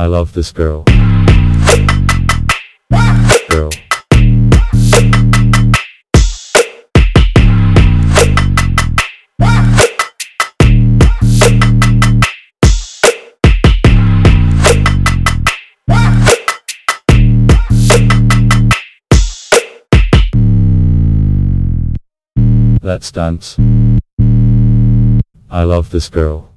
I love this girl. Girl. Let's dance. I love this girl.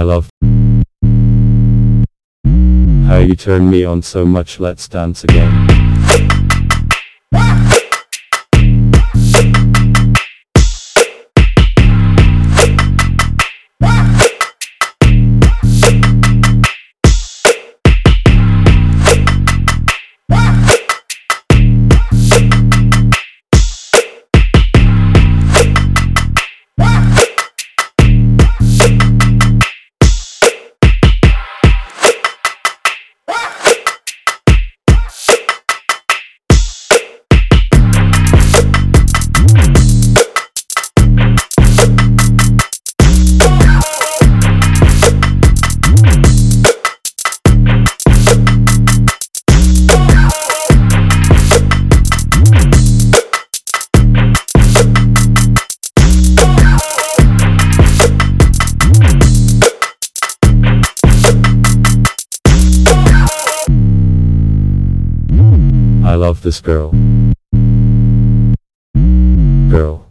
I love how you turn me on so much. Let's dance again. I love this girl. Girl.